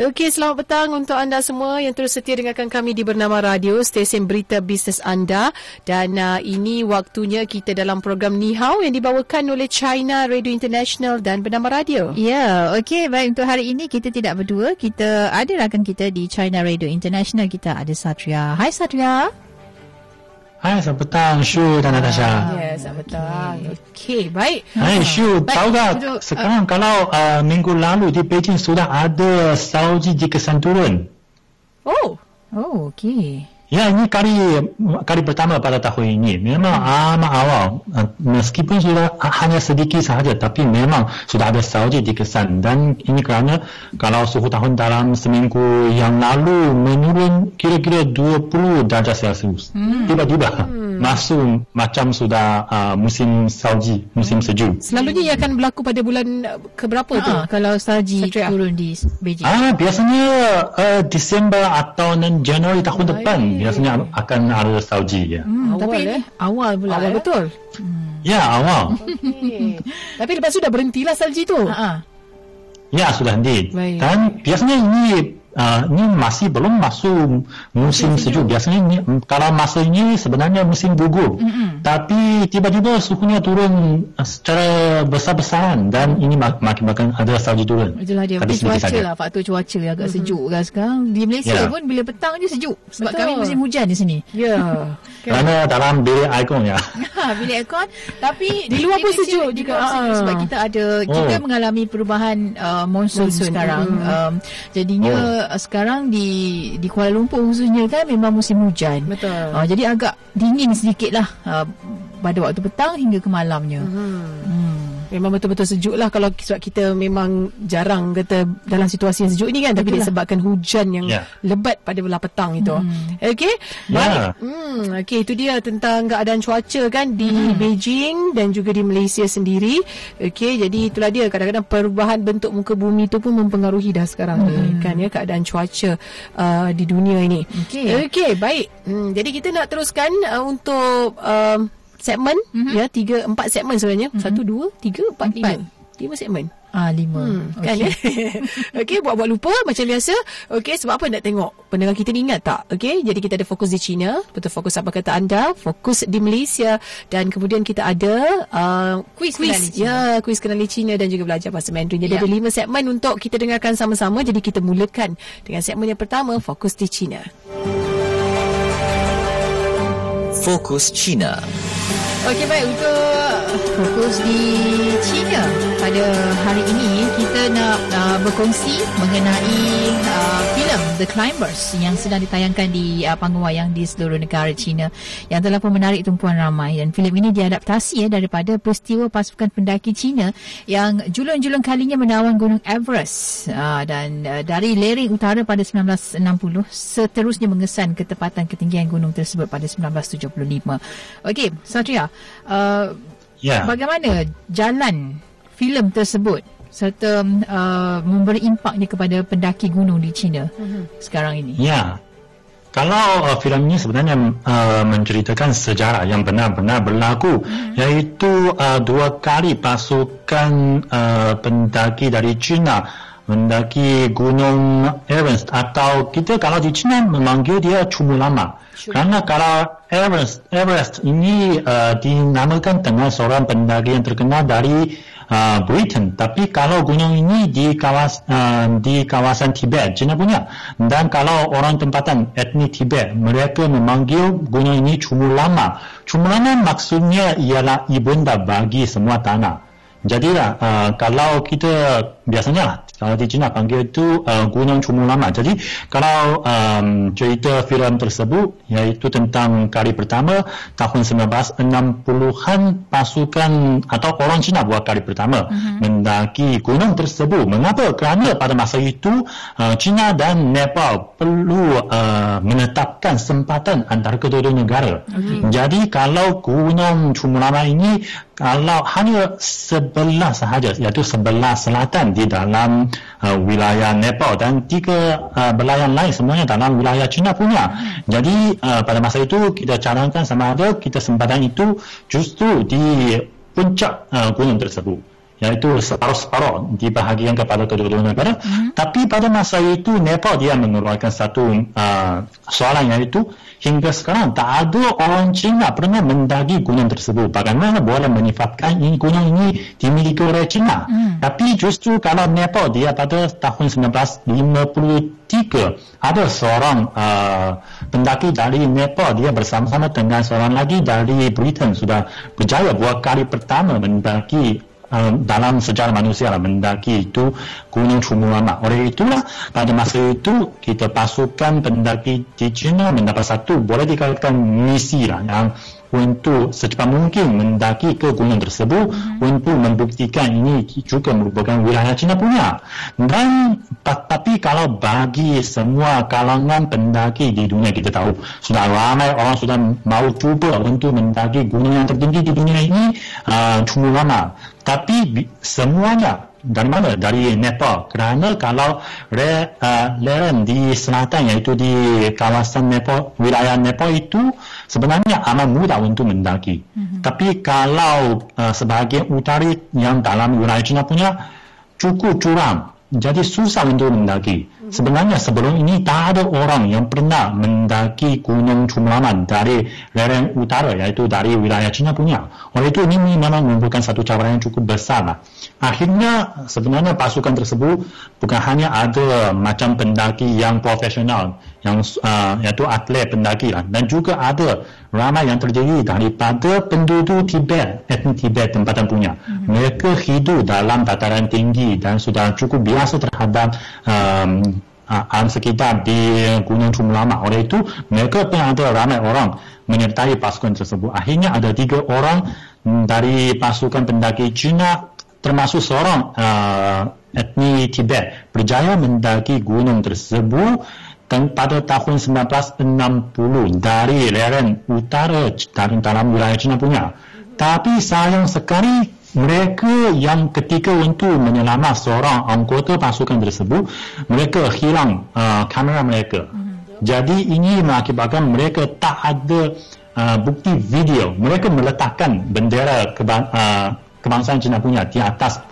Okey, selamat petang untuk anda semua yang terus setia dengarkan kami di Bernama Radio, stesen berita bisnes anda. Dan uh, ini waktunya kita dalam program Ni Hao yang dibawakan oleh China Radio International dan Bernama Radio. Ya, okey. Baik, untuk hari ini kita tidak berdua. Kita ada rakan kita di China Radio International. Kita ada Satria. Hai Satria. Hai, selamat petang Shu dan Natasha. Ya, selamat petang. Okey, baik. Hai Shu, Baik, tahu tak duduk, sekarang kalau uh, minggu lalu di Beijing sudah ada salji dikesan turun. Oh, Oh, okey. Ya, ini kali kali pertama pada tahun ini. Memang amat awal. Meskipun sudah hanya sedikit sahaja, tapi memang sudah ada salji dikesan. Dan ini kerana kalau suhu tahun dalam seminggu yang lalu menurun kira-kira 20 darjah Celsius. Tiba-tiba masuk macam sudah uh, musim salji, musim sejuk. selalunya ia akan berlaku pada bulan uh, keberapa tu? Ha, kalau salji Satria. turun di Beijing. Ah, biasanya uh, Disember atau Januari tahun depan biasanya akan ada salji ya. Hmm, Awal, tapi eh? awal pula. Awal eh. betul. Ya, awal. Okey. Tapi lepas tu dah berhentilah salji tu. Ha, ha. ya, sudah henti. Baik. Dan biasanya ini uh, ini masih belum masuk musim sejuk. Biasanya ini, mm, kalau masa ini sebenarnya musim gugur. Mm-mm. Tapi tiba-tiba suhunya turun uh, secara besar-besaran dan ini mak- makin-makin ada salji turun. Itulah dia. Tapi cuaca saja. lah. Faktor cuaca agak sejuk kan sekarang. Di Malaysia Ya. pun bila petang je sejuk. Sebab Betul. kami musim hujan di sini. Ya. Kan? Kerana dalam bilik aircon ya. Ha, bilik aircon tapi Di luar pun sejuk juga. sejuk Ah. sebab kita ada kita Oh. mengalami perubahan uh, monsun, Monsun. sekarang Mm. um, jadinya uh, sekarang di di Kuala Lumpur khususnya kan memang musim hujan Betul. uh, jadi agak dingin sedikit lah uh, pada waktu petang hingga ke malamnya Hmm. hmm. Memang betul-betul sejuk lah kalau sebab kita memang jarang kata dalam situasi yang sejuk ni kan tapi lah. disebabkan hujan yang Ya. lebat pada belah petang itu. Hmm. Okey. Ya. Baik. Hmm okey itu dia tentang keadaan cuaca kan di Hmm. Beijing dan juga di Malaysia sendiri. Okey jadi itulah dia kadang-kadang perubahan bentuk muka bumi tu pun mempengaruhi dah sekarang ni kan ya keadaan cuaca uh, di dunia ini. Okey. Okey baik. Hmm jadi kita nak teruskan uh, untuk um, segmen Mhm. ya tiga empat segmen sebenarnya. Satu dua tiga empat lima Empat. lima. Segmen ah lima. Hmm, kan ya? Okey buat-buat lupa macam biasa. Okey sebab apa nak tengok? Pendengar kita ni ingat tak? Okey jadi kita ada fokus di China. Betul fokus apa kata anda? Fokus di Malaysia. Dan kemudian kita ada uh, Kuis quiz. kenali Cina. ya. Kuis kenali China dan juga belajar bahasa Mandarin. Jadi Ya. ada lima segmen untuk kita dengarkan sama-sama. Jadi kita mulakan dengan segmen yang pertama fokus di China. Fokus China. Okey baik untuk fokus di China pada hari ini kita nak uh, berkongsi mengenai uh, filem The Climbers yang sedang ditayangkan di uh, panggung wayang di seluruh negara China yang telah pun menarik tumpuan ramai dan filem ini diadaptasi ya daripada peristiwa pasukan pendaki China yang julung-julung kalinya menawan Gunung Everest uh, dan uh, dari lereng utara pada 1960 seterusnya mengesan ketepatan ketinggian gunung tersebut pada 1975. Okey, Satria, uh, Ya. bagaimana jalan filem tersebut serta uh, memberi impaknya kepada pendaki gunung di China sekarang ini? Ya. Kalau uh, filem ini sebenarnya uh, menceritakan sejarah yang benar-benar berlaku iaitu uh, dua kali pasukan uh, pendaki dari China mendaki gunung Everest atau kita kalau di China memanggil dia Chumulama. Kerana kalau Everest Everest ini uh, dinamakan dengan seorang pendaki yang terkenal dari uh, Britain. Tapi kalau gunung ini di kawas uh, di kawasan Tibet China punya. Dan kalau orang tempatan etnik Tibet mereka memanggil gunung ini Chumulama. Chumulama maksudnya ialah ibunda bagi semua tanah. Jadilah uh, kalau kita biasanya lah, kalau di China panggil itu uh, Gunung Chumulama. Jadi kalau um, cerita filem tersebut iaitu tentang kali pertama tahun 1960-an pasukan atau orang China buat kali pertama uh-huh. mendaki gunung tersebut. Mengapa? Kerana pada masa itu uh, China dan Nepal perlu uh, menetapkan sempatan antara kedua-dua negara. Okay. Jadi kalau Gunung Chumulama ini kalau hanya sebelah sahaja iaitu sebelah selatan di dalam uh, wilayah Nepal dan tiga uh, belayan lain semuanya dalam wilayah China punya. Jadi uh, pada masa itu kita cadangkan sama ada kita sempadan itu justru di puncak uh, gunung tersebut iaitu separuh-separuh dibahagikan kepada kedua-dua negara. Mm-hmm. Tapi pada masa itu Nepal dia mengeluarkan satu uh, soalan iaitu hingga sekarang tak ada orang Cina pernah mendaki gunung tersebut. Bagaimana boleh menyifatkan ini gunung ini dimiliki oleh Cina? Mm. Tapi justru kalau Nepal dia pada tahun 1953 ada seorang uh, pendaki dari Nepal dia bersama-sama dengan seorang lagi dari Britain sudah berjaya buat kali pertama mendaki Um, dalam sejarah manusia lah mendaki itu Gunung Chumulama. Oleh itulah pada masa itu kita pasukan pendaki di China mendapat satu boleh dikatakan misi lah yang untuk secepat mungkin mendaki ke gunung tersebut hmm. untuk membuktikan ini juga merupakan wilayah China punya. Dan tapi kalau bagi semua kalangan pendaki di dunia kita tahu sudah ramai orang sudah mau cuba untuk mendaki gunung yang tertinggi di dunia ini uh, Chumulama. Tapi semuanya dari mana? Dari Nepal. Kerana kalau re, uh, lereng di selatan iaitu di kawasan Nepal, wilayah Nepal itu sebenarnya amat mudah untuk mendaki. Mm-hmm. Tapi kalau uh, sebahagian utara yang dalam wilayah China punya cukup curam, jadi susah untuk mendaki. Sebenarnya sebelum ini tak ada orang yang pernah mendaki Gunung Cumlaman dari lereng utara iaitu dari wilayah China punya. Oleh itu ini memang merupakan satu cabaran yang cukup besar. Lah. Akhirnya sebenarnya pasukan tersebut bukan hanya ada macam pendaki yang profesional yang uh, iaitu atlet pendaki lah. dan juga ada ramai yang terjadi daripada penduduk Tibet, etnik Tibet tempatan punya. Mm-hmm. Mereka hidup dalam dataran tinggi dan sudah cukup biasa terhadap um, alam sekitar di Gunung Chumlama. Oleh itu, mereka pun ada ramai orang menyertai pasukan tersebut. Akhirnya ada tiga orang dari pasukan pendaki China termasuk seorang uh, etnik Tibet berjaya mendaki gunung tersebut dan pada tahun 1960 dari lereng utara dalam wilayah China punya. Tapi sayang sekali mereka yang ketika untuk menyelamat seorang anggota pasukan tersebut, mereka hilang uh, kamera mereka. Mm-hmm. Jadi ini mengakibatkan mereka tak ada uh, bukti video. Mereka meletakkan bendera kebang, uh, kebangsaan China punya di atas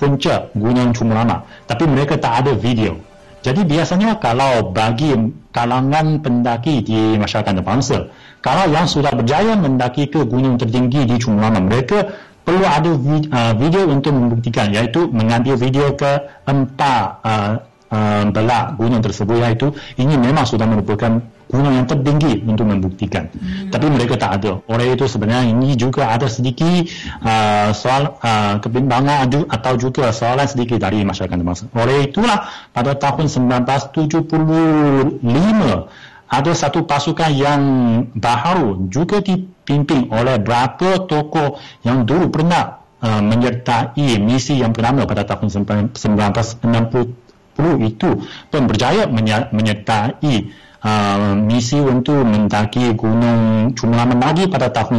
puncak Gunung Chumulama. Tapi mereka tak ada video. Jadi biasanya kalau bagi kalangan pendaki di masyarakat bangsa, kalau yang sudah berjaya mendaki ke gunung tertinggi di Chumlama, mereka perlu ada uh, video untuk membuktikan, iaitu mengambil video ke empat uh, uh, belak gunung tersebut, iaitu ini memang sudah merupakan gunung yang tertinggi untuk membuktikan. Hmm. Tapi mereka tak ada. Oleh itu sebenarnya ini juga ada sedikit uh, soal uh, kebimbangan atau juga soalan sedikit dari masyarakat bangsa. Oleh itulah pada tahun 1975 ada satu pasukan yang baharu juga dipimpin oleh beberapa tokoh yang dulu pernah uh, menyertai misi yang pertama pada tahun 1960 itu pun berjaya menyertai uh, misi untuk mendaki gunung Cumulaman lagi pada tahun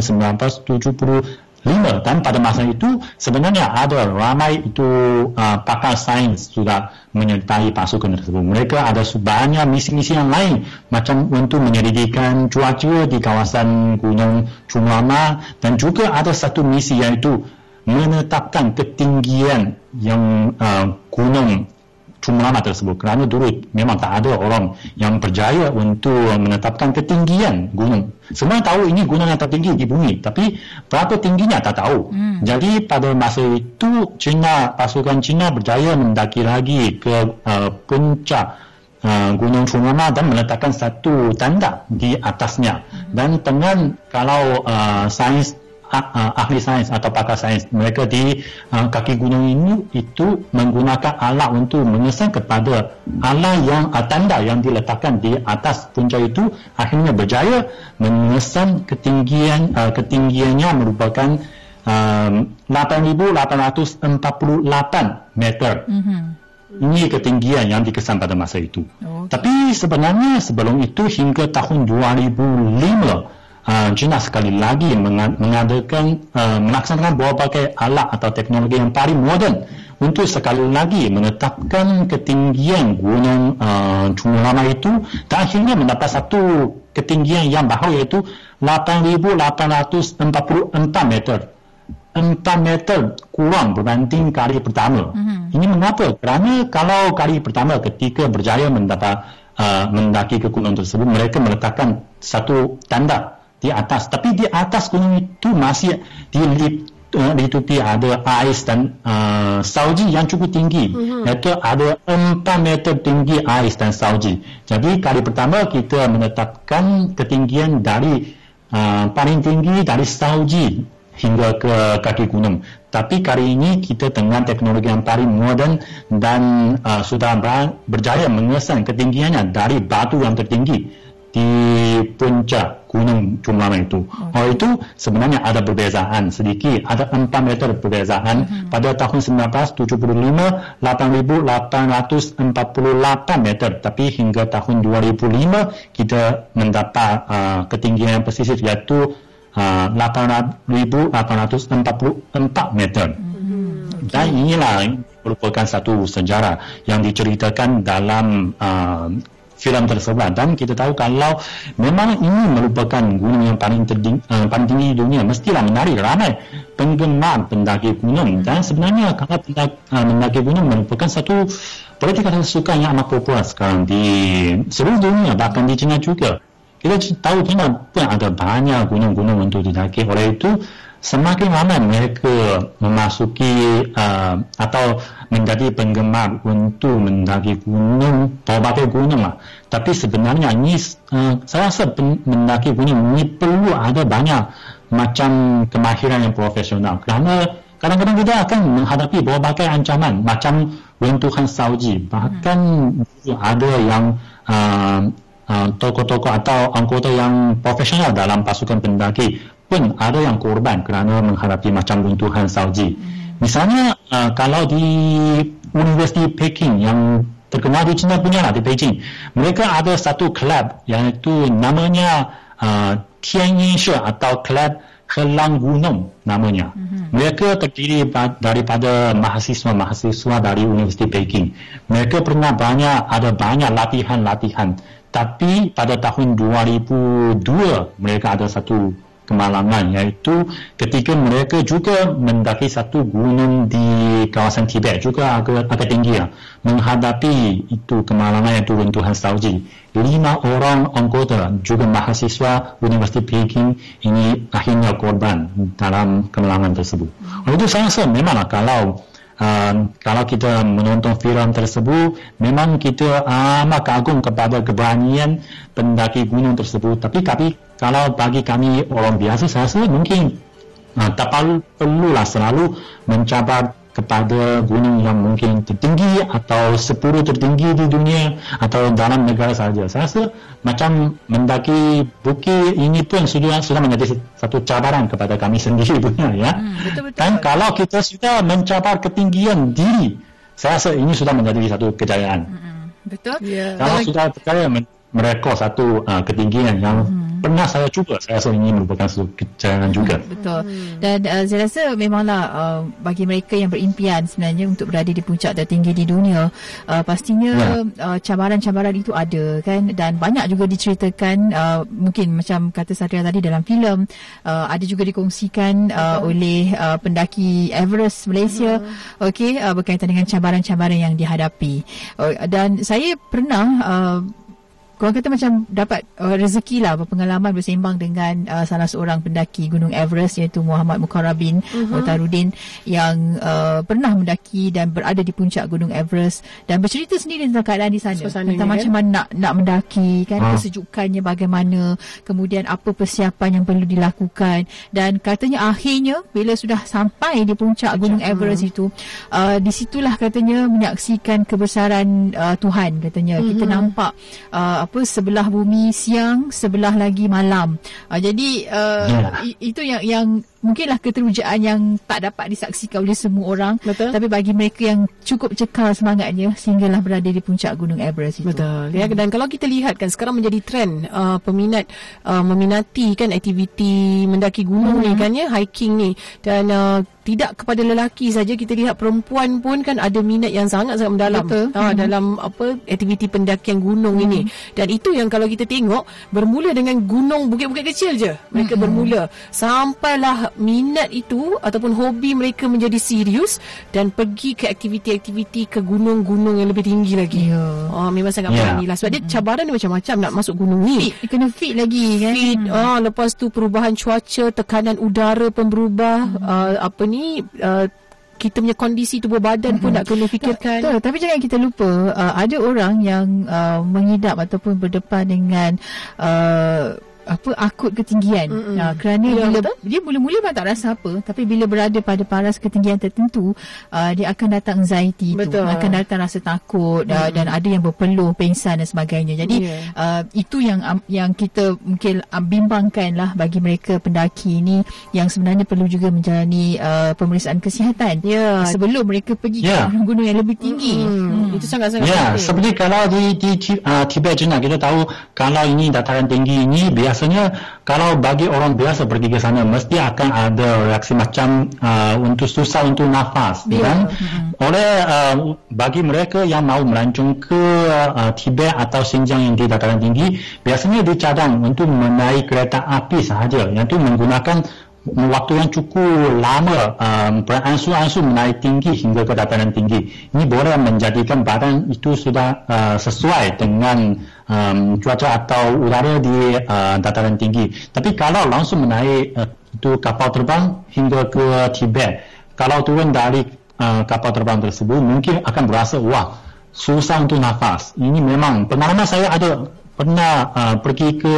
1975 dan pada masa itu sebenarnya ada ramai itu uh, pakar sains sudah menyertai pasukan tersebut. Mereka ada banyak misi-misi yang lain macam untuk menyelidikan cuaca di kawasan gunung Cumulama dan juga ada satu misi yaitu menetapkan ketinggian yang uh, gunung Cumulama tersebut kerana dulu memang tak ada orang yang berjaya untuk menetapkan ketinggian gunung. Semua tahu ini gunung yang tertinggi di bumi tapi berapa tingginya tak tahu. Hmm. Jadi pada masa itu China pasukan China berjaya mendaki lagi ke uh, puncak uh, gunung Cumulama dan meletakkan satu tanda di atasnya. Hmm. Dan dengan kalau uh, sains uh, ahli sains atau pakar sains mereka di uh, kaki gunung ini itu menggunakan alat untuk mengesan kepada alat yang uh, tanda yang diletakkan di atas puncak itu akhirnya berjaya mengesan ketinggian uh, ketinggiannya merupakan um, 8,848 meter. Mm-hmm. Ini ketinggian yang dikesan pada masa itu. Okay. Tapi sebenarnya sebelum itu hingga tahun 2005 uh, China sekali lagi mengadakan uh, melaksanakan berbagai alat atau teknologi yang paling moden untuk sekali lagi menetapkan ketinggian gunung uh, Chunglama itu dan akhirnya mendapat satu ketinggian yang bahawa iaitu 8,844 meter 4 meter kurang berbanding kali pertama. Mm-hmm. Ini mengapa? Kerana kalau kali pertama ketika berjaya mendapat uh, mendaki ke gunung tersebut, mereka meletakkan satu tanda di atas. Tapi di atas gunung itu masih ditutupi uh, ada ais dan uh, salji yang cukup tinggi. Mm-hmm. Iaitu ada 4 meter tinggi ais dan salji. Jadi kali pertama kita menetapkan ketinggian dari uh, paling tinggi dari salji hingga ke kaki gunung. Tapi kali ini kita dengan teknologi yang paling moden dan uh, sudah berjaya mengesan ketinggiannya dari batu yang tertinggi di puncak gunung Chumlama itu. Okay. Oh itu sebenarnya ada perbezaan sedikit, ada 4 meter perbezaan uh-huh. pada tahun 1975 8,848 meter tapi hingga tahun 2005 kita mendapat uh, ketinggian pesisir iaitu 8,844 meter. Hmm. Dan inilah merupakan satu sejarah yang diceritakan dalam uh, filem tersebut. Dan kita tahu kalau memang ini merupakan gunung yang paling tinggi, uh, paling tinggi di dunia. Mestilah menarik ramai penggemar pendaki gunung. Dan sebenarnya kalau pendaki, uh, mendaki gunung merupakan satu boleh dikatakan sukan yang amat popular sekarang di seluruh dunia bahkan di China juga. Kita tahu China pun ada banyak gunung-gunung untuk didaki. Oleh itu, semakin lama mereka memasuki uh, atau menjadi penggemar untuk mendaki gunung, berbagai gunung lah. Tapi sebenarnya ini, uh, saya rasa mendaki gunung ini perlu ada banyak macam kemahiran yang profesional. Kerana kadang-kadang kita akan menghadapi berbagai ancaman macam runtuhan salji. Bahkan hmm. ada yang uh, uh, tokoh-tokoh atau anggota yang profesional dalam pasukan pendaki pun ada yang korban kerana menghadapi macam runtuhan salji. Hmm. Misalnya uh, kalau di Universiti Peking yang terkenal di China punya lah di Beijing, mereka ada satu kelab yang itu namanya uh, Tianyin atau kelab Helang Gunung namanya. Mm-hmm. Mereka terdiri daripada mahasiswa-mahasiswa dari Universiti Peking. Mereka pernah banyak ada banyak latihan-latihan tapi pada tahun 2002 mereka ada satu kemalangan iaitu ketika mereka juga mendaki satu gunung di kawasan Tibet juga agak, agak tinggi ya, menghadapi itu kemalangan iaitu runtuhan salji lima orang anggota juga mahasiswa Universiti Peking ini akhirnya korban dalam kemalangan tersebut. Oleh itu saya rasa memanglah kalau Uh, kalau kita menonton filem tersebut memang kita amat kagum kepada keberanian pendaki gunung tersebut. Tapi tapi kalau bagi kami orang biasa saya rasa mungkin uh, tak perlu perlulah selalu mencabar kepada gunung yang mungkin tertinggi atau sepuluh tertinggi di dunia atau dalam negara saja. Saya rasa macam mendaki bukit ini pun sudah sudah menjadi satu cabaran kepada kami sendiri punya ya. Hmm, betul, betul. Dan kalau kita sudah mencapai ketinggian diri, saya rasa ini sudah menjadi satu kejayaan. Hmm, betul. Yeah. Kalau sudah berjaya merekod satu uh, ketinggian yang hmm. pernah saya cuba. Saya rasa ini merupakan satu kejayaan juga. Hmm, betul. Dan uh, saya rasa memanglah uh, bagi mereka yang berimpian sebenarnya untuk berada di puncak tertinggi di dunia uh, pastinya ya. uh, cabaran-cabaran itu ada kan? Dan banyak juga diceritakan uh, mungkin macam kata Satria tadi dalam filem uh, ada juga dikongsikan uh, oleh uh, pendaki Everest Malaysia uh-huh. okey uh, berkaitan dengan cabaran-cabaran yang dihadapi. Uh, dan saya pernah uh, Korang kata macam dapat uh, rezeki lah berpengalaman bersembang dengan uh, salah seorang pendaki Gunung Everest iaitu Muhammad Mukarrabin uh-huh. Otarudin yang uh, pernah mendaki dan berada di puncak Gunung Everest dan bercerita sendiri tentang keadaan di sana Suasananya, tentang macam kan? mana nak nak mendaki kan uh. kesejukannya bagaimana kemudian apa persiapan yang perlu dilakukan dan katanya akhirnya bila sudah sampai di puncak Gunung Everest uh. itu uh, di situlah katanya menyaksikan kebesaran uh, Tuhan katanya uh-huh. kita mhm. nampak uh, apa sebelah bumi siang sebelah lagi malam uh, jadi uh, yeah. itu yang yang mungkinlah keterujaan yang tak dapat disaksikan oleh semua orang. Betul. Tapi bagi mereka yang cukup cekal semangatnya sehinggalah berada di puncak Gunung Everest itu. Betul. Ya dan kalau kita lihat kan sekarang menjadi trend uh, peminat uh, meminati kan aktiviti mendaki gunung ni kan ya hiking ni dan uh, tidak kepada lelaki saja kita lihat perempuan pun kan ada minat yang sangat-sangat mendalam Betul. ha, dalam apa aktiviti pendakian gunung ini dan itu yang kalau kita tengok bermula dengan gunung bukit-bukit kecil je mereka bermula sampailah minat itu ataupun hobi mereka menjadi serius dan pergi ke aktiviti-aktiviti ke gunung-gunung yang lebih tinggi lagi. Ya. oh, memang sangat Ya. berani lah. Sebab dia cabaran dia macam-macam nak masuk gunung ni. Fit, kena fit lagi kan. fit. Ah lepas tu perubahan cuaca tekanan udara pun berubah. Uh, apa ni uh, kita punya kondisi tubuh badan pun nak kena fikirkan. Betul, tapi jangan kita lupa uh, ada orang yang uh, mengidap ataupun berdepan dengan uh, apa akut ketinggian Mm-mm. uh, kerana Ya, bila betul. dia mula-mula memang tak rasa apa tapi bila berada pada paras ketinggian tertentu uh, dia akan datang anxiety Betul. tu akan datang rasa takut uh, dan ada yang berpeluh pengsan dan sebagainya jadi Ya. uh, itu yang um, yang kita mungkin um, bimbangkan lah bagi mereka pendaki ini yang sebenarnya perlu juga menjalani uh, pemeriksaan kesihatan Ya. sebelum mereka pergi Ya. ke gunung yang lebih tinggi Hmm, itu sangat-sangat Ya, penting. seperti kalau di di uh, Tibet China kita tahu kalau ini dataran tinggi ini biasanya kalau bagi orang biasa pergi ke sana mesti akan ada reaksi macam uh, untuk susah untuk nafas, Ya. kan? Oleh uh, bagi mereka yang mau melancong ke uh, Tibet atau Xinjiang yang di dataran tinggi, biasanya dicadang untuk menaik kereta api sahaja, yang itu menggunakan waktu yang cukup lama um, beransur-ansur menaik tinggi hingga ke dataran tinggi. Ini boleh menjadikan badan itu sudah uh, sesuai dengan um, cuaca atau udara di uh, dataran tinggi. Tapi kalau langsung menaik uh, itu kapal terbang hingga ke Tibet, kalau turun dari uh, kapal terbang tersebut mungkin akan berasa wah susah untuk nafas. Ini memang pengalaman saya ada pernah uh, pergi ke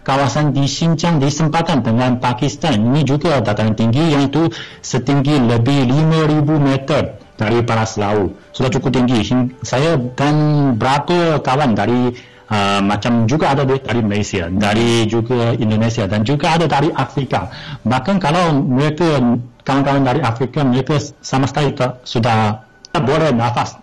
kawasan di Xinjiang di sempatan dengan Pakistan. Ini juga dataran tinggi yang itu setinggi lebih 5,000 meter dari paras laut. Sudah cukup tinggi. Saya dan berapa kawan dari uh, macam juga ada dari dari Malaysia, dari juga Indonesia dan juga ada dari Afrika. Bahkan kalau mereka kawan-kawan dari Afrika mereka sama sekali tak, sudah tak boleh nafas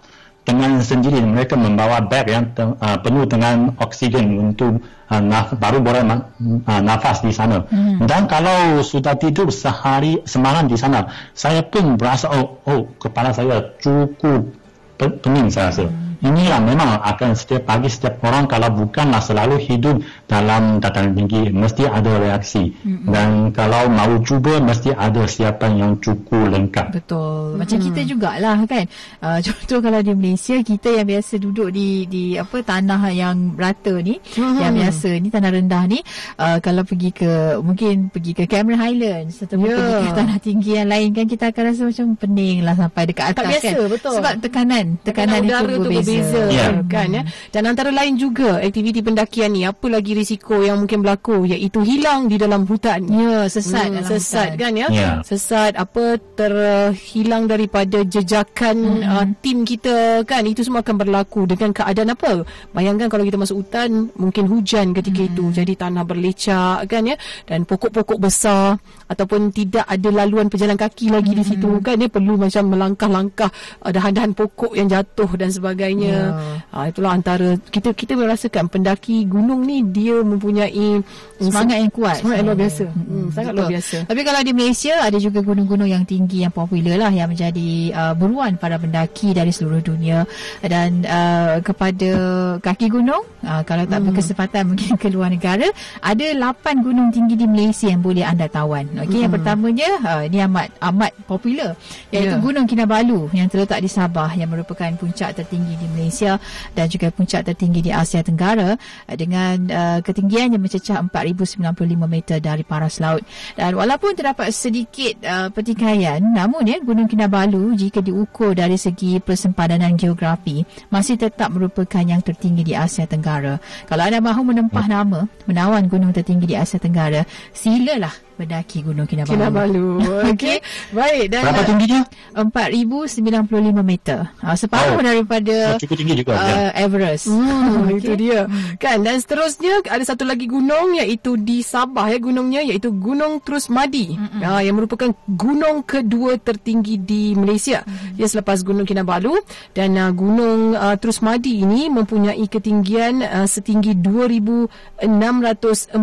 dengan sendiri mereka membawa beg yang uh, penuh dengan oksigen untuk uh, naf, baru boleh uh, nafas di sana. Hmm. Dan kalau sudah tidur sehari semalam di sana, saya pun berasa oh, oh kepala saya cukup pe- pening saya rasa. Hmm. Inilah memang akan setiap pagi setiap orang kalau bukanlah selalu hidup dalam dataran tinggi mesti ada reaksi hmm. dan kalau mau cuba mesti ada siapan yang cukup lengkap. Betul. Macam kita jugalah kan. Uh, contoh kalau di Malaysia kita yang biasa duduk di di apa tanah yang rata ni, Hmm. yang biasa ni tanah rendah ni, uh, kalau pergi ke mungkin pergi ke Cameron Highlands atau Ya. pergi ke tanah tinggi yang lain kan kita akan rasa macam pening lah sampai dekat atas Tak biasa, kan. betul. Sebab tekanan, tekanan, udara itu tu berbeza. Berbeza Ya. kan ya dan antara lain juga aktiviti pendakian ni apa lagi risiko yang mungkin berlaku iaitu hilang di dalam hutan Ya, sesat Hmm, sesat hutan. kan ya Ya. sesat apa terhilang daripada jejakan Hmm. uh, tim kita kan itu semua akan berlaku dengan keadaan apa bayangkan kalau kita masuk hutan mungkin hujan ketika Hmm. itu jadi tanah berlecak kan ya dan pokok-pokok besar ataupun tidak ada laluan pejalan kaki lagi di Hmm. situ kan ya perlu macam melangkah-langkah uh, dahan-dahan pokok yang jatuh dan sebagainya Ya. uh, itulah antara kita kita merasakan pendaki gunung ni dia mempunyai Semangat yang kuat. semangat yang luar biasa Hmm, hmm, sangat betul. luar biasa Tapi kalau di Malaysia ada juga gunung-gunung yang tinggi yang popular lah yang menjadi uh, buruan para pendaki dari seluruh dunia dan uh, kepada kaki gunung uh, kalau tak Hmm. berkesempatan mungkin ke luar negara ada 8 gunung tinggi di Malaysia yang boleh anda tawan. Okey yang pertamanya uh, ini amat amat popular iaitu Ya. Gunung Kinabalu yang terletak di Sabah yang merupakan puncak tertinggi di Malaysia dan juga puncak tertinggi di Asia Tenggara uh, dengan uh, ketinggian yang mencecah 4095 meter dari paras laut. Dan walaupun terdapat sedikit uh, pertikaian namun ya Gunung Kinabalu jika diukur dari segi persempadanan geografi masih tetap merupakan yang tertinggi di Asia Tenggara. Kalau anda mahu menempah nama menawan gunung tertinggi di Asia Tenggara, silalah mendaki Gunung Kinabalu. Kinabalu. Okey. Baik dan Berapa tingginya? 4095 meter. Uh, separuh Oh. daripada cukup tinggi juga. ya. uh, Everest. Hmm, okay. itu dia. Kan dan seterusnya ada satu lagi gunung iaitu di Sabah ya gunungnya iaitu Gunung Terus Madi. Ha, yang merupakan gunung kedua tertinggi di Malaysia. Mm-hmm. Ya selepas Gunung Kinabalu dan uh, Gunung uh, Terus Madi ini mempunyai ketinggian uh, setinggi 2642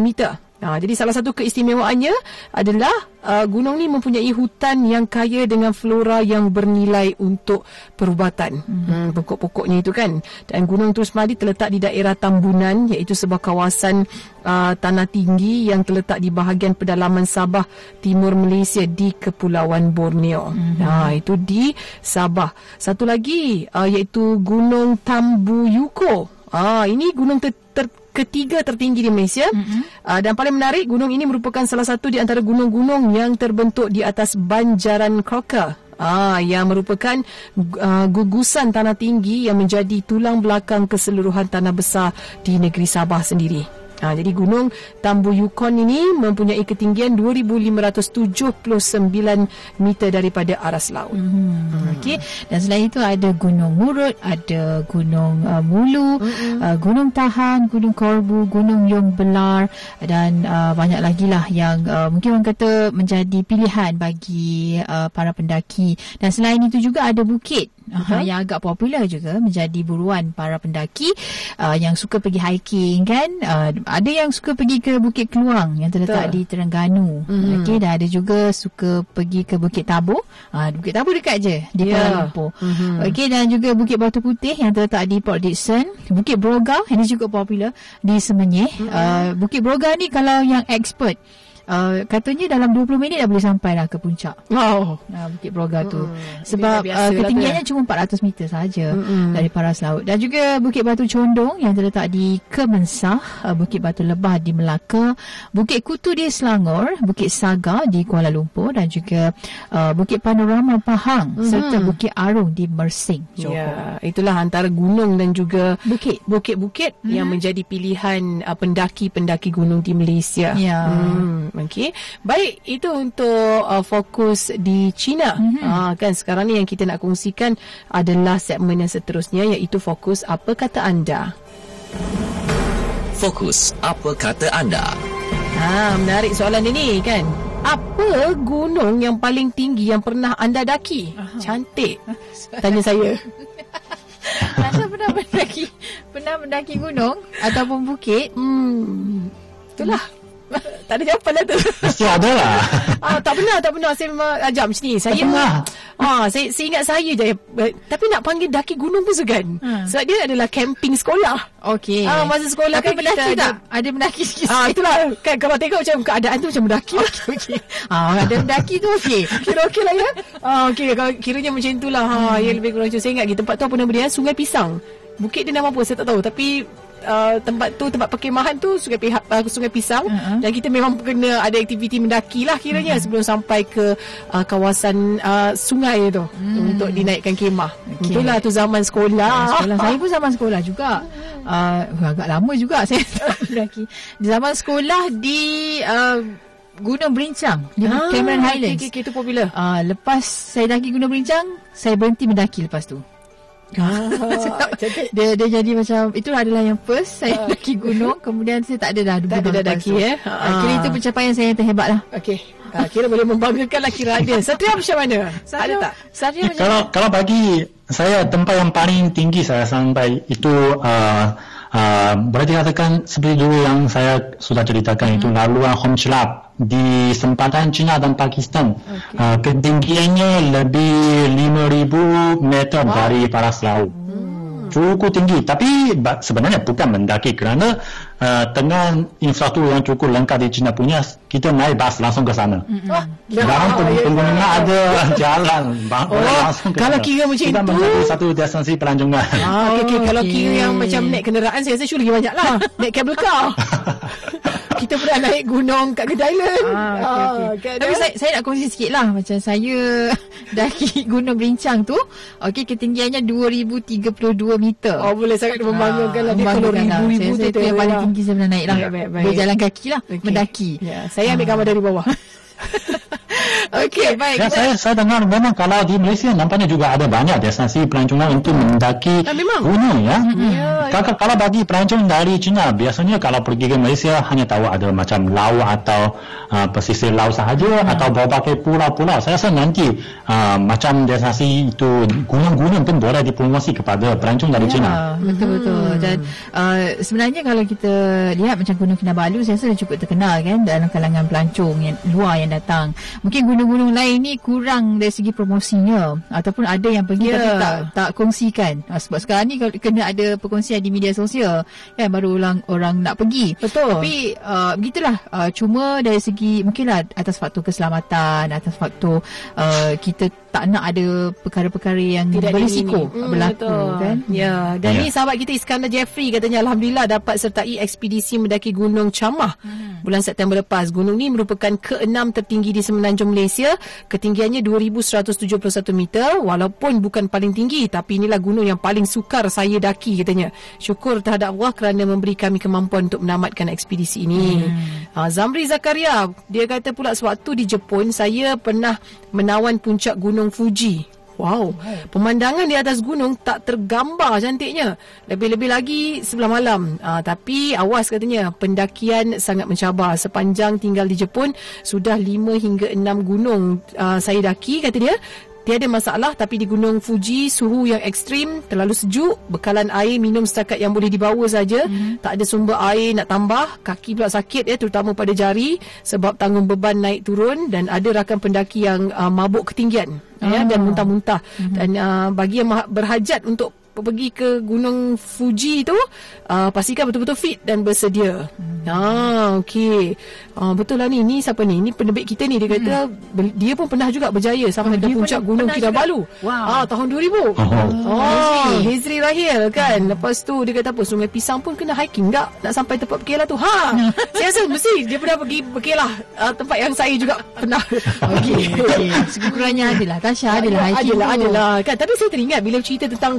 meter. Ha, jadi salah satu keistimewaannya adalah uh, gunung ni mempunyai hutan yang kaya dengan flora yang bernilai untuk perubatan. Hmm. Hmm, pokok-pokoknya itu kan. Dan Gunung Terus Madi terletak di daerah Tambunan iaitu sebuah kawasan uh, tanah tinggi yang terletak di bahagian pedalaman Sabah Timur Malaysia di Kepulauan Borneo. Hmm. Ha, itu di Sabah. Satu lagi uh, iaitu Gunung Tambuyuko. Ah, ini gunung ter, ter, ketiga tertinggi di Malaysia mm-hmm. uh, dan paling menarik gunung ini merupakan salah satu di antara gunung-gunung yang terbentuk di atas banjaran Crocker Ah, yang merupakan uh, gugusan tanah tinggi yang menjadi tulang belakang keseluruhan tanah besar di negeri Sabah sendiri. Ha, jadi gunung Tambu Yukon ini mempunyai ketinggian 2579 meter daripada aras laut. Hmm. Okey. Dan selain itu ada Gunung Murut, ada Gunung uh, Mulu, hmm. uh, Gunung Tahan, Gunung Korbu, Gunung Yong Belar dan uh, banyak lagi lah yang uh, mungkin orang kata menjadi pilihan bagi uh, para pendaki. Dan selain itu juga ada bukit uh-huh. yang agak popular juga menjadi buruan para pendaki uh, yang suka pergi hiking kan uh, ada yang suka pergi ke Bukit Keluang yang terletak Betul. di Terengganu mm-hmm. okey dan ada juga suka pergi ke Bukit Tabur uh, Bukit Tabur dekat je di yeah. Kuala Lumpur mm-hmm. okey dan juga Bukit Batu Putih yang terletak di Port Dickson Bukit Broga ini juga popular di Semenyih mm-hmm. uh, Bukit Broga ni kalau yang expert Uh, katanya dalam 20 minit dah boleh sampai lah ke puncak. Wow. Uh, Bukit Broga tu. Hmm. Sebab uh, ketinggiannya lah cuma 400 meter saja hmm. dari paras laut. Dan juga Bukit Batu Condong yang terletak di Kemensah, uh, Bukit Batu Lebah di Melaka, Bukit Kutu di Selangor, Bukit Saga di Kuala Lumpur dan juga uh, Bukit Panorama Pahang hmm. serta Bukit Arung di Mersing, Johor. Ya, itulah antara gunung dan juga bukit bukit-bukit hmm. yang menjadi pilihan uh, pendaki-pendaki gunung di Malaysia. Ya. Hmm. Okey. Baik, itu untuk uh, fokus di China. Mm-hmm. Uh, kan sekarang ni yang kita nak kongsikan adalah segmen yang seterusnya iaitu fokus apa kata anda. Fokus apa kata anda. Ha, menarik soalan ini kan. Apa gunung yang paling tinggi yang pernah anda daki? Aha. Cantik. Tanya saya. Anda pernah mendaki pernah mendaki gunung ataupun bukit? Hmm. Itulah tak ada jawapan lah tu. Mesti ada lah. ah, tak pernah, tak pernah. Saya memang ajak macam ni. Saya, tak pernah. Ah, saya, saya ingat saya je. Tapi nak panggil daki gunung pun segan. Hmm. Sebab dia adalah camping sekolah. Okey. Ah, masa sekolah Tapi kan mendaki kita tak? Ada, ada mendaki sikit. Ah, itulah. Kan, kalau tengok macam keadaan tu macam mendaki. Okey, okey. Ah, ada mendaki tu okey. Kira okey lah ya. Ah, okey. Kalau kiranya macam itulah. Ha, hmm. Ya, lebih kurang macam saya ingat lagi. Tempat tu apa nama dia? Sungai Pisang. Bukit dia nama apa? Saya tak tahu. Tapi uh, tempat tu tempat perkemahan tu sungai pihak uh, sungai pisang uh-huh. dan kita memang kena ada aktiviti mendaki lah kiranya uh-huh. sebelum sampai ke uh, kawasan uh, sungai tu uh-huh. untuk dinaikkan kemah. Okay. Itulah tu zaman sekolah. sekolah saya pun zaman sekolah juga. Uh, agak lama juga saya mendaki. Di zaman sekolah di uh, Gunung Berincang di ah, Cameron Highlands. Okay, okay, itu popular. Uh, lepas saya daki Gunung Berincang, saya berhenti mendaki lepas tu. Ah, dia dia jadi macam itu adalah yang first saya uh. daki gunung. Kemudian saya tak ada dah tak ada dah daki eh? Uh. kira itu pencapaian saya yang terhebat lah. Okey. Uh, kira boleh membanggakan lah kira ada Satria macam mana? Satria, ada tak? Satria macam kalau mana? kalau bagi saya tempat yang paling tinggi saya sampai itu uh, uh, boleh dikatakan seperti dulu yang saya sudah ceritakan hmm. itu laluan Home di sempatan China dan Pakistan. Okay. Uh, ketinggiannya lebih 5,000 meter wow. dari paras laut. Hmm cukup tinggi tapi sebenarnya bukan mendaki kerana uh, dengan infrastruktur yang cukup lengkap di China punya kita naik bas langsung ke sana mm-hmm. oh, dalam pengguna ya. ada jalan oh, langsung ke kalau sana. kira macam kita itu menjadi satu destinasi pelancongan ah, okay, okay. kalau kira yang macam naik kenderaan saya rasa sure lagi banyak lah naik kabel car kita pernah naik gunung kat Kedai Island. Ah, okay, okay. Ah, Tapi saya, saya nak kongsi sikit lah. Macam saya daki gunung Bincang tu. Okey, ketinggiannya 2032 meter. Oh, boleh sangat membanggakan lah. Dia kalau ribu-ribu tu. Itu yang paling tinggi saya pernah naik lah. Baik, baik, baik. Berjalan kaki lah. Okay. Mendaki. Ya, saya ambil gambar dari bawah. Okey, baik. Ya, saya saya dengar memang kalau di Malaysia nampaknya juga ada banyak destinasi pelancongan untuk mendaki Ah, memang. gunung ya. Ya, Kalau, kalau bagi pelancong dari China biasanya kalau pergi ke Malaysia hanya tahu ada macam laut atau uh, pesisir laut sahaja Hmm. atau berbagai pulau-pulau. Saya rasa nanti uh, macam destinasi itu gunung-gunung pun boleh dipromosi kepada pelancong dari China. Ya, betul-betul. Dan uh, sebenarnya kalau kita lihat macam Gunung Kinabalu saya rasa dah cukup terkenal kan dalam kalangan pelancong yang luar yang datang. Mungkin gunung-gunung lain ni kurang dari segi promosinya ataupun ada yang pergi Ya. tapi tak tak kongsikan. Uh, sebab sekarang ni kena ada perkongsian di media sosial kan baru orang orang nak pergi. Betul. Tapi uh, begitulah uh, cuma dari segi mungkinlah atas faktor keselamatan, atas faktor uh, kita tak nak ada perkara-perkara yang Tidak berisiko diingini. Hmm, berlaku betul. kan. Ya, dan Ya. ni sahabat kita Iskandar Jeffrey katanya alhamdulillah dapat sertai ekspedisi mendaki Gunung Camah Hmm. bulan September lepas. Gunung ni merupakan keenam tertinggi di semenanjung Malaysia. Ketinggiannya 2171 meter walaupun bukan paling tinggi tapi inilah gunung yang paling sukar saya daki katanya. Syukur terhadap Allah kerana memberi kami kemampuan untuk menamatkan ekspedisi ini. Hmm. Ha, Zamri Zakaria dia kata pula sewaktu di Jepun saya pernah menawan puncak Gunung Fuji. Wow, pemandangan di atas gunung tak tergambar cantiknya. Lebih-lebih lagi sebelah malam. Uh, tapi awas katanya, pendakian sangat mencabar. Sepanjang tinggal di Jepun, sudah 5 hingga 6 gunung uh, saya daki, kata dia. Tiada masalah tapi di Gunung Fuji suhu yang ekstrim, terlalu sejuk, bekalan air minum setakat yang boleh dibawa saja, mm-hmm. tak ada sumber air nak tambah, kaki pula sakit ya terutama pada jari sebab tanggung beban naik turun dan ada rakan pendaki yang uh, mabuk ketinggian ya dan muntah-muntah mm-hmm. dan uh, bagi yang berhajat untuk pergi ke Gunung Fuji tu uh, pastikan betul-betul fit dan bersedia. Hmm. Ah okey. Ah betul lah ni. Ni siapa ni? Ni penerbit kita ni dia kata hmm. dia pun pernah juga berjaya sampai Oh, ke puncak Gunung Kinabalu. Wow. Ah tahun 2000. Oh. Oh, Hizri Rahil kan. Lepas tu dia kata apa? Sungai Pisang pun kena hiking tak? Nak sampai tempat berkelah tu. Ha. saya rasa mesti dia pernah pergi berkelah uh, tempat yang saya juga pernah. Okey, okey. Sekurang-kurangnya adalah Tasha adalah hiking adalah, adalah kan tapi saya teringat bila cerita tentang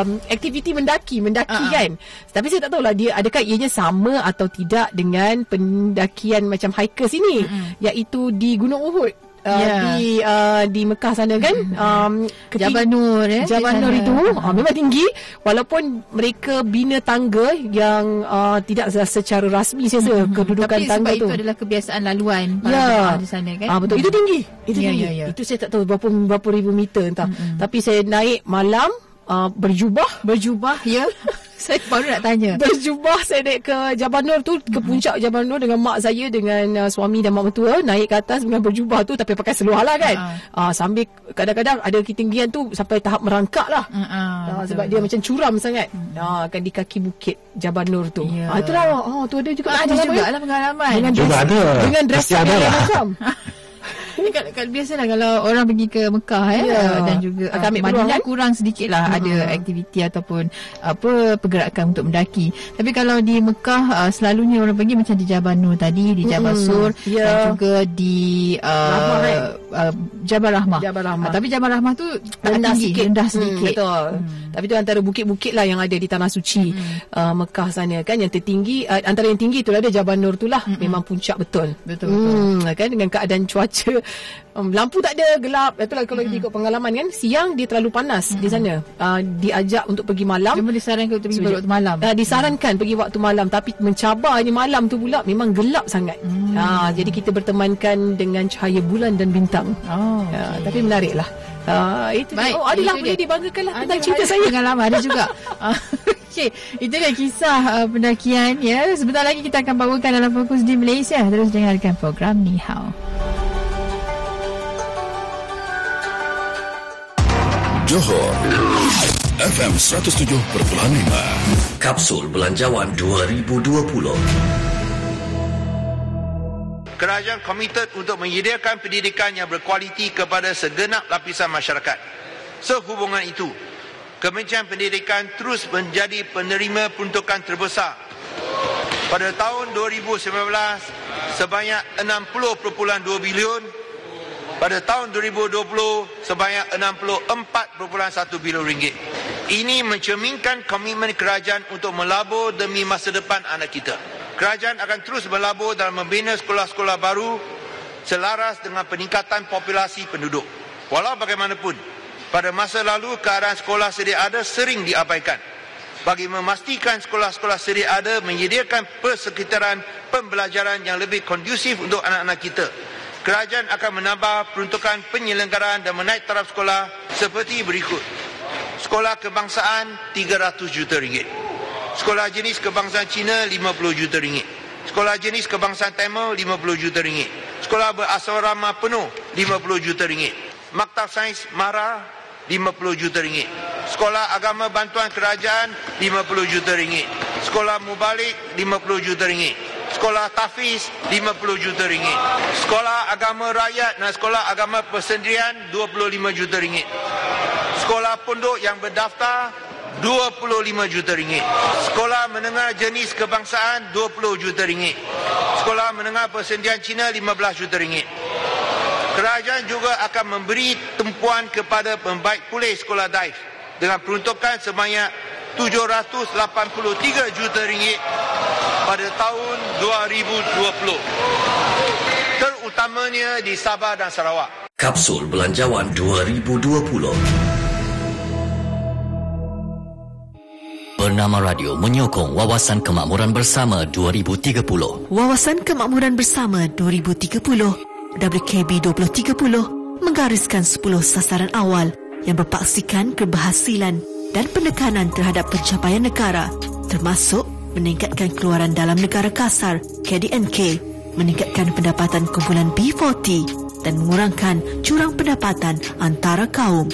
um, aktiviti mendaki mendaki ah. kan tapi saya tak tahulah dia adakah ianya sama atau tidak dengan pendakian macam hikers ini iaitu di Gunung Uhud uh, Ya. di uh, di Mekah sana kan um, keting- Jabal Nur ya. Jabal Nur itu uh, memang tinggi walaupun mereka bina tangga yang uh, tidak secara rasmi saya rasa kedudukan Tapi tangga sebab tu itu adalah kebiasaan laluan para Ya. di sana kan. Ah betul. Itu tinggi. Itu Ya, tinggi. ya, ya. Itu saya tak tahu berapa berapa ribu meter entah. Mm-hmm. Tapi saya naik malam uh, berjubah berjubah ya. saya baru nak tanya. berjubah saya naik ke Jabal Nur tu ke puncak Jabal Nur dengan mak saya dengan uh, suami dan mak mertua naik ke atas dengan berjubah tu tapi pakai seluar lah kan. Uh, sambil kadang-kadang ada ketinggian tu sampai tahap merangkak lah. Uh, uh, sebab dia macam curam sangat. Ah, kan di kaki bukit Jabal Nur tu. Ya. Ah, itulah. Oh, tu ada juga Ah, ada juga lah pengalaman. Dengan Juga dress, ada. Dengan dress ada yang lah. macam. Ini kat, kat, biasalah kalau orang pergi ke Mekah eh, Ya. dan juga Akan ambil Madinah peluang, kan? kurang sedikit lah Hmm. ada aktiviti ataupun apa pergerakan untuk mendaki. Tapi kalau di Mekah uh, selalunya orang pergi macam di Jabal Nur tadi, di Jabal Hmm. Sur Ya. dan juga di uh, Rahmah, kan? Uh, Jabal Rahmah. Jabal Rahmah. Ah, tapi Jabal Rahmah tu rendah tinggi, sikit. rendah Hmm, sedikit. betul. Tapi tu antara bukit-bukit lah yang ada di tanah suci uh, Mekah sana kan yang tertinggi uh, antara yang tinggi tu lah ada Jabal Nur tu lah memang puncak betul. Betul, Hmm, kan dengan keadaan cuaca um, lampu tak ada gelap. Itulah kalau kita ikut pengalaman kan siang dia terlalu panas di sana. Uh, diajak untuk pergi malam. Cuma disarankan untuk pergi waktu malam. Uh, disarankan pergi waktu malam tapi mencabarnya malam tu pula memang gelap sangat. Hmm. Uh, jadi kita bertemankan dengan cahaya bulan dan bintang. Oh, Uh, tapi menarik lah. Uh, itu Baik, dia. Oh, adalah itu boleh dia. dibanggakan lah Ada, tentang cerita saya. Pengalaman ada juga. Ah, Okey, itu dia kisah uh, pendakian ya. Sebentar lagi kita akan bawakan dalam fokus di Malaysia. Terus dengarkan program Ni Hao. Johor FM 107.5 Kapsul Belanjawan 2020 Kerajaan komited untuk menyediakan pendidikan yang berkualiti kepada segenap lapisan masyarakat. Sehubungan itu, Kementerian Pendidikan terus menjadi penerima peruntukan terbesar. Pada tahun 2019, sebanyak 60.2 bilion. Pada tahun 2020, sebanyak 64.1 bilion ringgit. Ini mencerminkan komitmen kerajaan untuk melabur demi masa depan anak kita. Kerajaan akan terus berlabur dalam membina sekolah-sekolah baru selaras dengan peningkatan populasi penduduk. Walau bagaimanapun, pada masa lalu keadaan sekolah sedia ada sering diabaikan. Bagi memastikan sekolah-sekolah sedia ada menyediakan persekitaran pembelajaran yang lebih kondusif untuk anak-anak kita. Kerajaan akan menambah peruntukan penyelenggaraan dan menaik taraf sekolah seperti berikut. Sekolah kebangsaan 300 juta ringgit. Sekolah jenis kebangsaan Cina 50 juta ringgit. Sekolah jenis kebangsaan Tamil 50 juta ringgit. Sekolah berasrama penuh 50 juta ringgit. Maktab Sains Mara 50 juta ringgit. Sekolah agama bantuan kerajaan 50 juta ringgit. Sekolah mubalik 50 juta ringgit. Sekolah Tafiz 50 juta ringgit. Sekolah agama rakyat dan sekolah agama persendirian 25 juta ringgit. Sekolah pondok yang berdaftar 25 juta ringgit. Sekolah menengah jenis kebangsaan 20 juta ringgit. Sekolah menengah persendirian Cina 15 juta ringgit. Kerajaan juga akan memberi tumpuan kepada pembaik pulih sekolah daif dengan peruntukan sebanyak 783 juta ringgit pada tahun 2020. Terutamanya di Sabah dan Sarawak. Kapsul Belanjawan 2020 Bernama Radio menyokong Wawasan Kemakmuran Bersama 2030. Wawasan Kemakmuran Bersama 2030 WKB 2030 menggariskan 10 sasaran awal yang berpaksikan keberhasilan dan penekanan terhadap pencapaian negara termasuk meningkatkan keluaran dalam negara kasar KDNK, meningkatkan pendapatan kumpulan B40 dan mengurangkan jurang pendapatan antara kaum.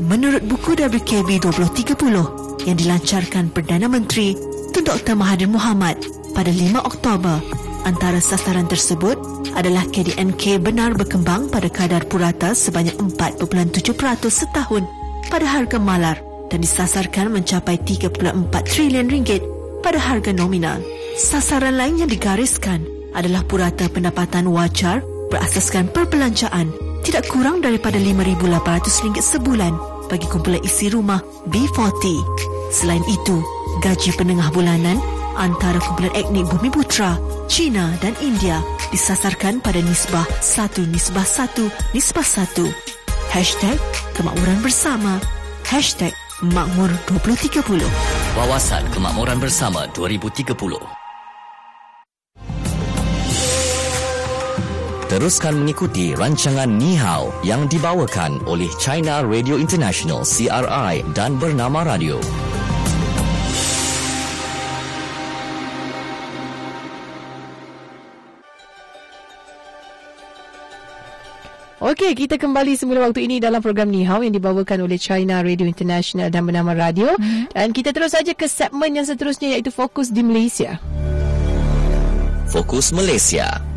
Menurut buku WKB 2030 yang dilancarkan Perdana Menteri Tun Dr. Mahathir Mohamad pada 5 Oktober, antara sasaran tersebut adalah KDNK benar berkembang pada kadar purata sebanyak 4.7% setahun pada harga malar dan disasarkan mencapai 3.4 trilion ringgit pada harga nominal. Sasaran lain yang digariskan adalah purata pendapatan wajar berasaskan perbelanjaan tidak kurang daripada RM5,800 sebulan bagi kumpulan isi rumah B40. Selain itu, gaji penengah bulanan antara kumpulan etnik Bumi Putra, China dan India disasarkan pada nisbah 1 nisbah 1 nisbah 1. Hashtag Kemakmuran Bersama. Hashtag Makmur 2030. Wawasan Kemakmuran Bersama 2030. Teruskan mengikuti rancangan Ni Hao yang dibawakan oleh China Radio International CRI dan Bernama Radio. Okey, kita kembali semula waktu ini dalam program Ni Hao yang dibawakan oleh China Radio International dan bernama Radio. Hmm. Dan kita terus saja ke segmen yang seterusnya iaitu Fokus di Malaysia. Fokus Malaysia.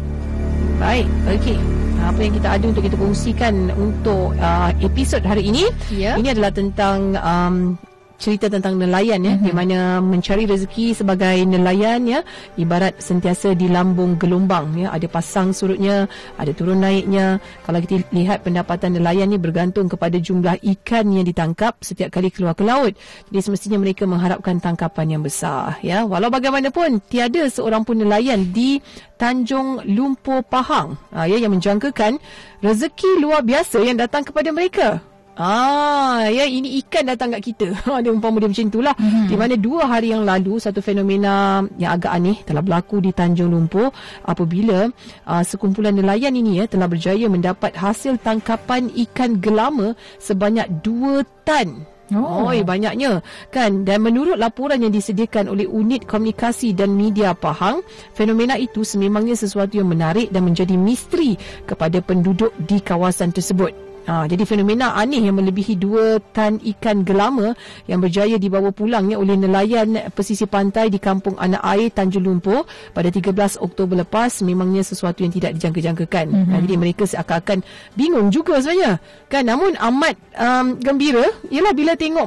Baik, okey. Apa yang kita ada untuk kita kongsikan untuk uh, episod hari ini? Ya. Ini adalah tentang um, cerita tentang nelayan ya, mm-hmm. di mana mencari rezeki sebagai nelayan ya, ibarat sentiasa di lambung gelombang ya, ada pasang surutnya, ada turun naiknya. Kalau kita lihat pendapatan nelayan ni bergantung kepada jumlah ikan yang ditangkap setiap kali keluar ke laut. Jadi semestinya mereka mengharapkan tangkapan yang besar ya. Walau bagaimanapun tiada seorang pun nelayan di Tanjung Lumpur Pahang ha, ya yang menjangkakan rezeki luar biasa yang datang kepada mereka. Ah, ya ini ikan datang kat kita. Ada umpama dia macam itulah. Mm-hmm. Di mana dua hari yang lalu satu fenomena yang agak aneh telah berlaku di Tanjung Lumpur apabila uh, sekumpulan nelayan ini ya telah berjaya mendapat hasil tangkapan ikan gelama sebanyak 2 tan. Oh, Oi, banyaknya kan dan menurut laporan yang disediakan oleh unit komunikasi dan media Pahang fenomena itu sememangnya sesuatu yang menarik dan menjadi misteri kepada penduduk di kawasan tersebut Ha, jadi fenomena aneh yang melebihi dua tan ikan gelama yang berjaya dibawa pulangnya oleh nelayan pesisir pantai di kampung Anak Air Tanjung Lumpur pada 13 Oktober lepas memangnya sesuatu yang tidak dijangka-jangkakan. Mm-hmm. Ha, jadi mereka seakan-akan bingung juga sebenarnya. Kan namun amat um, gembira ialah bila tengok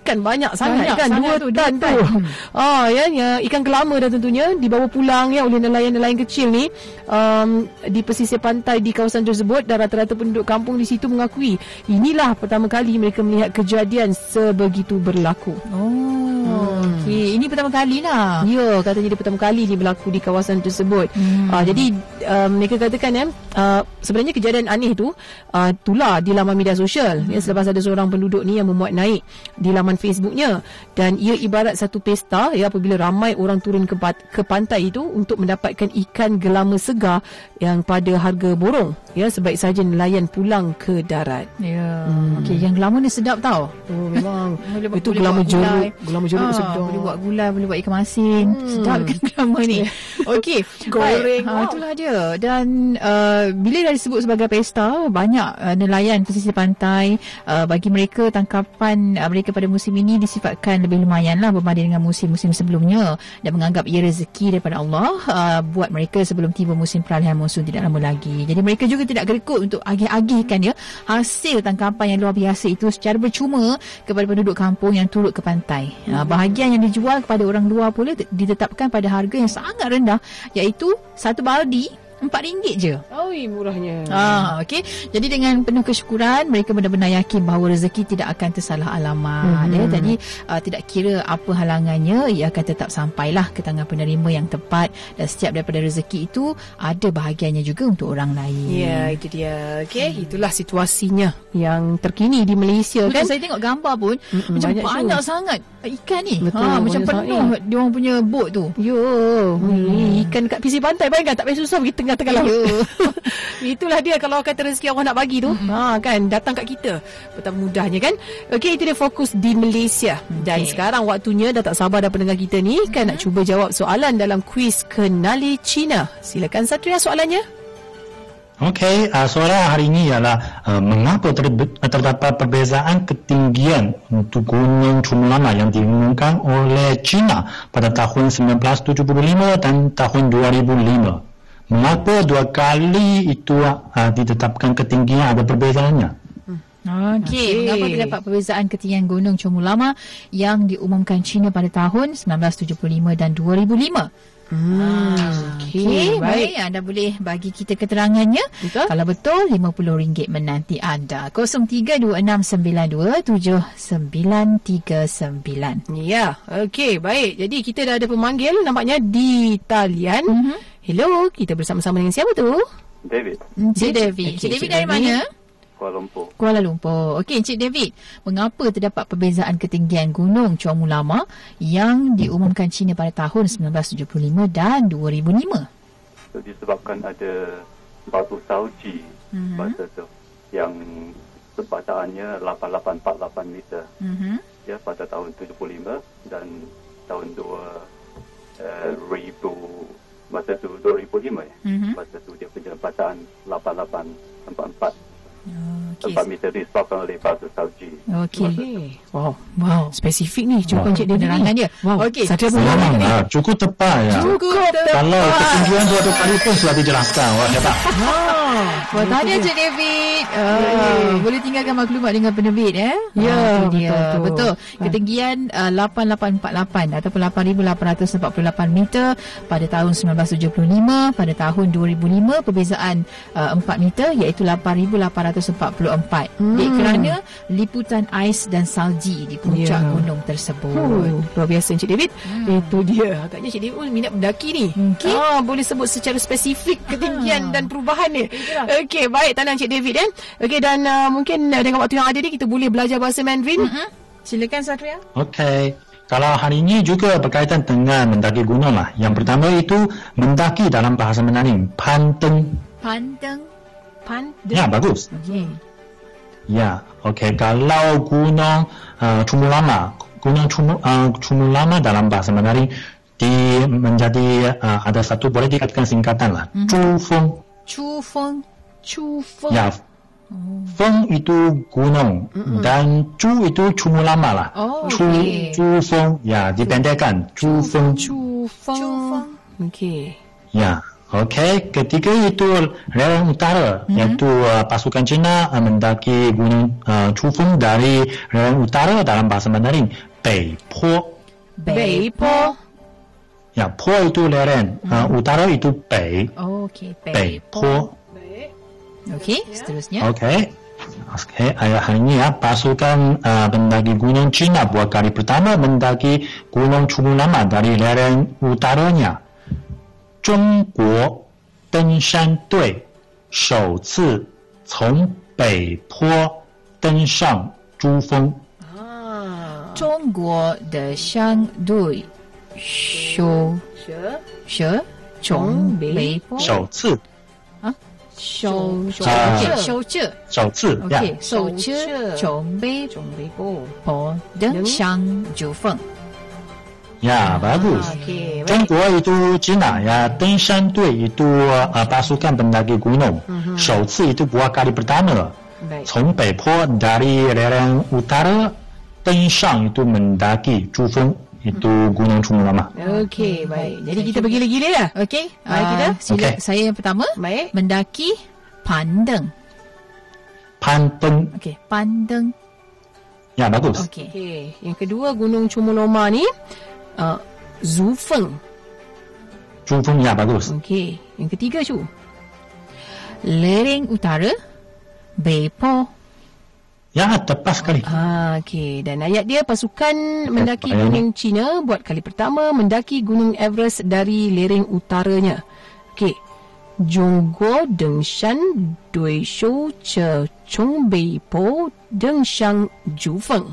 ikan banyak sangat banyak kan sangat dua tan tu. Ah ya, ya ikan gelama dah tentunya dibawa pulang ya oleh nelayan-nelayan kecil ni um, di pesisir pantai di kawasan tersebut dan rata-rata penduduk kampung di situ mengakui inilah pertama kali mereka melihat kejadian sebegitu berlaku. Oh, Okey, ini pertama kali lah. Ya, katanya dia pertama kali ni berlaku di kawasan tersebut. Hmm. Uh, jadi uh, mereka katakan ya, uh, sebenarnya kejadian aneh tu uh, tular di laman media sosial. Hmm. Ya, selepas ada seorang penduduk ni yang memuat naik di laman Facebooknya dan ia ibarat satu pesta ya apabila ramai orang turun ke, ke pantai itu untuk mendapatkan ikan gelama segar yang pada harga borong. Ya, sebaik saja nelayan pulang ke darat. Ya. Hmm. Okey, yang gelama ni sedap tau. Oh, memang. Itu gelama jeruk, gelama jeruk Sedap. Boleh buat gulai, boleh buat ikan masin. Hmm. Sedap kan gelama ni. Okey. Goreng, wow. itulah dia. Dan uh, bila dah disebut sebagai pesta, banyak uh, nelayan pesisir pantai. Uh, bagi mereka, tangkapan uh, mereka pada musim ini disifatkan lebih lumayan lah berbanding dengan musim-musim sebelumnya. Dan menganggap ia rezeki daripada Allah uh, buat mereka sebelum tiba musim peralihan monsun tidak lama lagi. Jadi mereka juga tidak gerekut untuk agih-agihkan ya hasil tangkapan yang luar biasa itu secara percuma kepada penduduk kampung yang turut ke pantai. Uh, bahagian yang dijual kepada orang luar pula ditetapkan pada harga yang sangat rendah iaitu satu baldi RM4 je. Oi, murahnya. Ah, okey. Jadi dengan penuh kesyukuran mereka benar-benar yakin bahawa rezeki tidak akan tersalah alamat. Mm-hmm. Ya, jadi uh, tidak kira apa halangannya ia akan tetap sampailah ke tangan penerima yang tepat dan setiap daripada rezeki itu ada bahagiannya juga untuk orang lain. Ya, itu dia. Okey, hmm. itulah situasinya yang terkini di Malaysia Betul, kan. saya tengok gambar pun Mm-mm, macam banyak banyak, sangat ikan ni. Betul, ha, macam banyak penuh sangat. dia orang punya boat tu. Yo, hmm. ikan dekat pisir pantai bayangkan tak payah susah pergi tengah-tengah laut. Ya. Itulah dia kalau kata rezeki Allah nak bagi tu. Ha kan datang kat kita. Betapa mudahnya kan. Okey itu dia fokus di Malaysia. Dan Okey. sekarang waktunya dah tak sabar dah pendengar kita ni kan nak cuba jawab soalan dalam kuis kenali Cina. Silakan Satria soalannya. Okey, uh, soalan hari ini ialah uh, mengapa terbe- terdapat perbezaan ketinggian untuk gunung Chumulama yang diumumkan oleh China pada tahun 1975 dan tahun 2005. Mengapa dua kali itu uh, ditetapkan ketinggian ada perbezaannya? Okey, Okey. mengapa terdapat perbezaan ketinggian gunung Chomulama yang diumumkan China pada tahun 1975 dan 2005? Hmm, Okey, baik. Anda boleh bagi kita keterangannya. Betul. Kalau betul, RM50 menanti anda. 0326927939. Ya, okey, baik. Jadi kita dah ada pemanggil nampaknya di talian. Mhm. Hello, kita bersama-sama dengan siapa tu? David, Encik David. Okey, Encik David Encik dari David. mana? Kuala Lumpur. Kuala Lumpur. Okey, Encik David. Mengapa terdapat perbezaan ketinggian gunung Chomulama yang diumumkan China pada tahun 1975 dan 2005? So, disebabkan ada batu salji Mhm. pada tu yang bataannya 8848 meter Mhm. ya pada tahun 75 dan tahun 2 uh, ribu masa tu 2005 ya. Mhm. Masa tu dia punya bataan 8844 Okey. tempat meter disebabkan oleh batu salji. Okey. Wow, Wow. spesifik ni jawapan Encik David ni. dia. Wow, Okey. Satria pun Selamat. faham ni. Ah, cukup tepat ya. Cukup Kalau ketinggian suatu kali pun sudah dijelaskan. Wah, hebat. Wah, tahniah Encik David. Uh, boleh tinggalkan maklumat dengan penerbit eh? Ya, Ah, itu dia. betul, betul. Betul. Ketinggian uh, 8848 ataupun 8848 meter pada tahun 1975, pada tahun 2005 perbezaan uh, 4 meter iaitu 8844. Hmm. Dek kerana liputan ais dan salji di puncak Ya. gunung tersebut. Oh, luar biasa Encik David. Hmm. Itu dia. Agaknya Encik David pun minat mendaki ni. Mungkin. Ah, boleh sebut secara spesifik ketinggian dan perubahan ni. Okey, baik. Tanah Encik David kan. Okey, dan uh, mungkin uh, dengan waktu yang ada ni kita boleh belajar bahasa Mandarin. Mm-mm. Silakan Satria. Okey. Kalau hari ini juga berkaitan dengan mendaki gunung lah. Yang pertama itu mendaki dalam bahasa Mandarin. Panteng. Panteng. Pan. Ya, bagus. Okey. Ya, okey. Kalau gunung uh, Chumulama, gunung Chumu, uh, Chumulama dalam bahasa Mandarin di menjadi uh, ada satu boleh dikatakan singkatan lah. Mhm. Chufeng. Chu Feng. Chu Feng. Ya, Feng itu gunung dan Chu itu Chumulama lah. Oh, Chu, okey. Chu Feng. Ya, dipendekkan. Chu Feng. Chu Feng. Chu Feng. Okey. Ya, okey. Ketiga itu lereng utara, Mhm. iaitu uh, pasukan Cina uh, mendaki gunung uh, Chufeng dari lereng utara dalam bahasa Mandarin Bei Po. Bei Po. Ya, Po itu lereng, uh, utara itu Bei. Okey, Bei Po. Okey, seterusnya. Okey. Okay, ayat hari ini ya, pasukan uh, mendaki Gunung Cina buat kali pertama mendaki Gunung Chumulama dari lereng utaranya. 中国登山队首次从北坡登上珠峰。中国的山队首。首？从北坡。首次。首首啊。首次首次。呀。OK，首次。从北从北坡。坡登上珠峰。ya bagus. Okey, baik. Jom Guo itu Cina ya, Dengshan Dui itu uh, pasukan pendaki gunung. Mhm. 首次 itu buat kali pertama. Baik. 从北坡 dari lereng utara, Dengshan itu mendaki Zhufeng itu gunung Chumulama. Okey, baik. Jadi kita pergi gila lah. Okey, Mari uh, kita. sila Okey. saya yang pertama Baik. mendaki Pandeng. Pandeng. Okey, Pandeng. Ya bagus. Okey. Okey, yang kedua Gunung Chumuloma ni uh, Zhu Feng. Zhu Feng ya bagus. Okey, yang ketiga tu. Lereng Utara Beipo. Ya, tepat sekali. Ah, okey. Dan ayat dia pasukan okay. mendaki Gunung Cina buat kali pertama mendaki Gunung Everest dari lereng utaranya. Okey. Jonggo Dengshan Dui Shu Che Chong Bei Po Dengshan Ju Feng.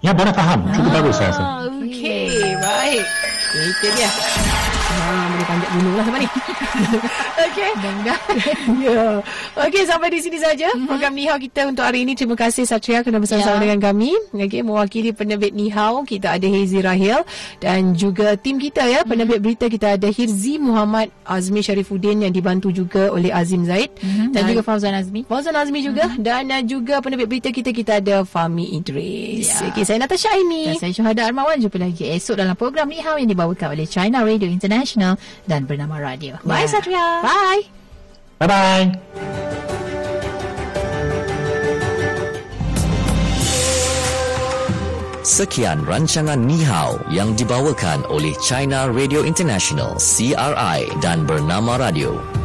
Ya, boleh faham. Cukup ah, bagus saya rasa. Okey okey, baik. Itu dia. Ha, boleh panjat gunung lah sampai ni. okey. ya. Okey, sampai di sini saja mm-hmm. program Nihao kita untuk hari ini. Terima kasih Satria kerana bersama-sama Ya. dengan kami. Okey, mewakili penerbit Nihao, kita ada Hazy Rahil dan juga tim kita ya, penerbit berita kita ada Hirzi Muhammad Azmi Sharifuddin yang dibantu juga oleh Azim Zaid Mm-hmm. Dan juga Fauzan Azmi. Fauzan Azmi juga mm-hmm. dan uh, juga penerbit berita kita kita ada Fahmi Idris. Ya. Okey, saya Natasha Aini. Dan saya Syuhada Armawan jumpa lagi esok dalam program Ni Hao yang dibawakan oleh China Radio International dan Bernama Radio. Bye Ya. Satria. Bye. Bye bye. Sekian rancangan Nihao yang dibawakan oleh China Radio International CRI dan Bernama Radio.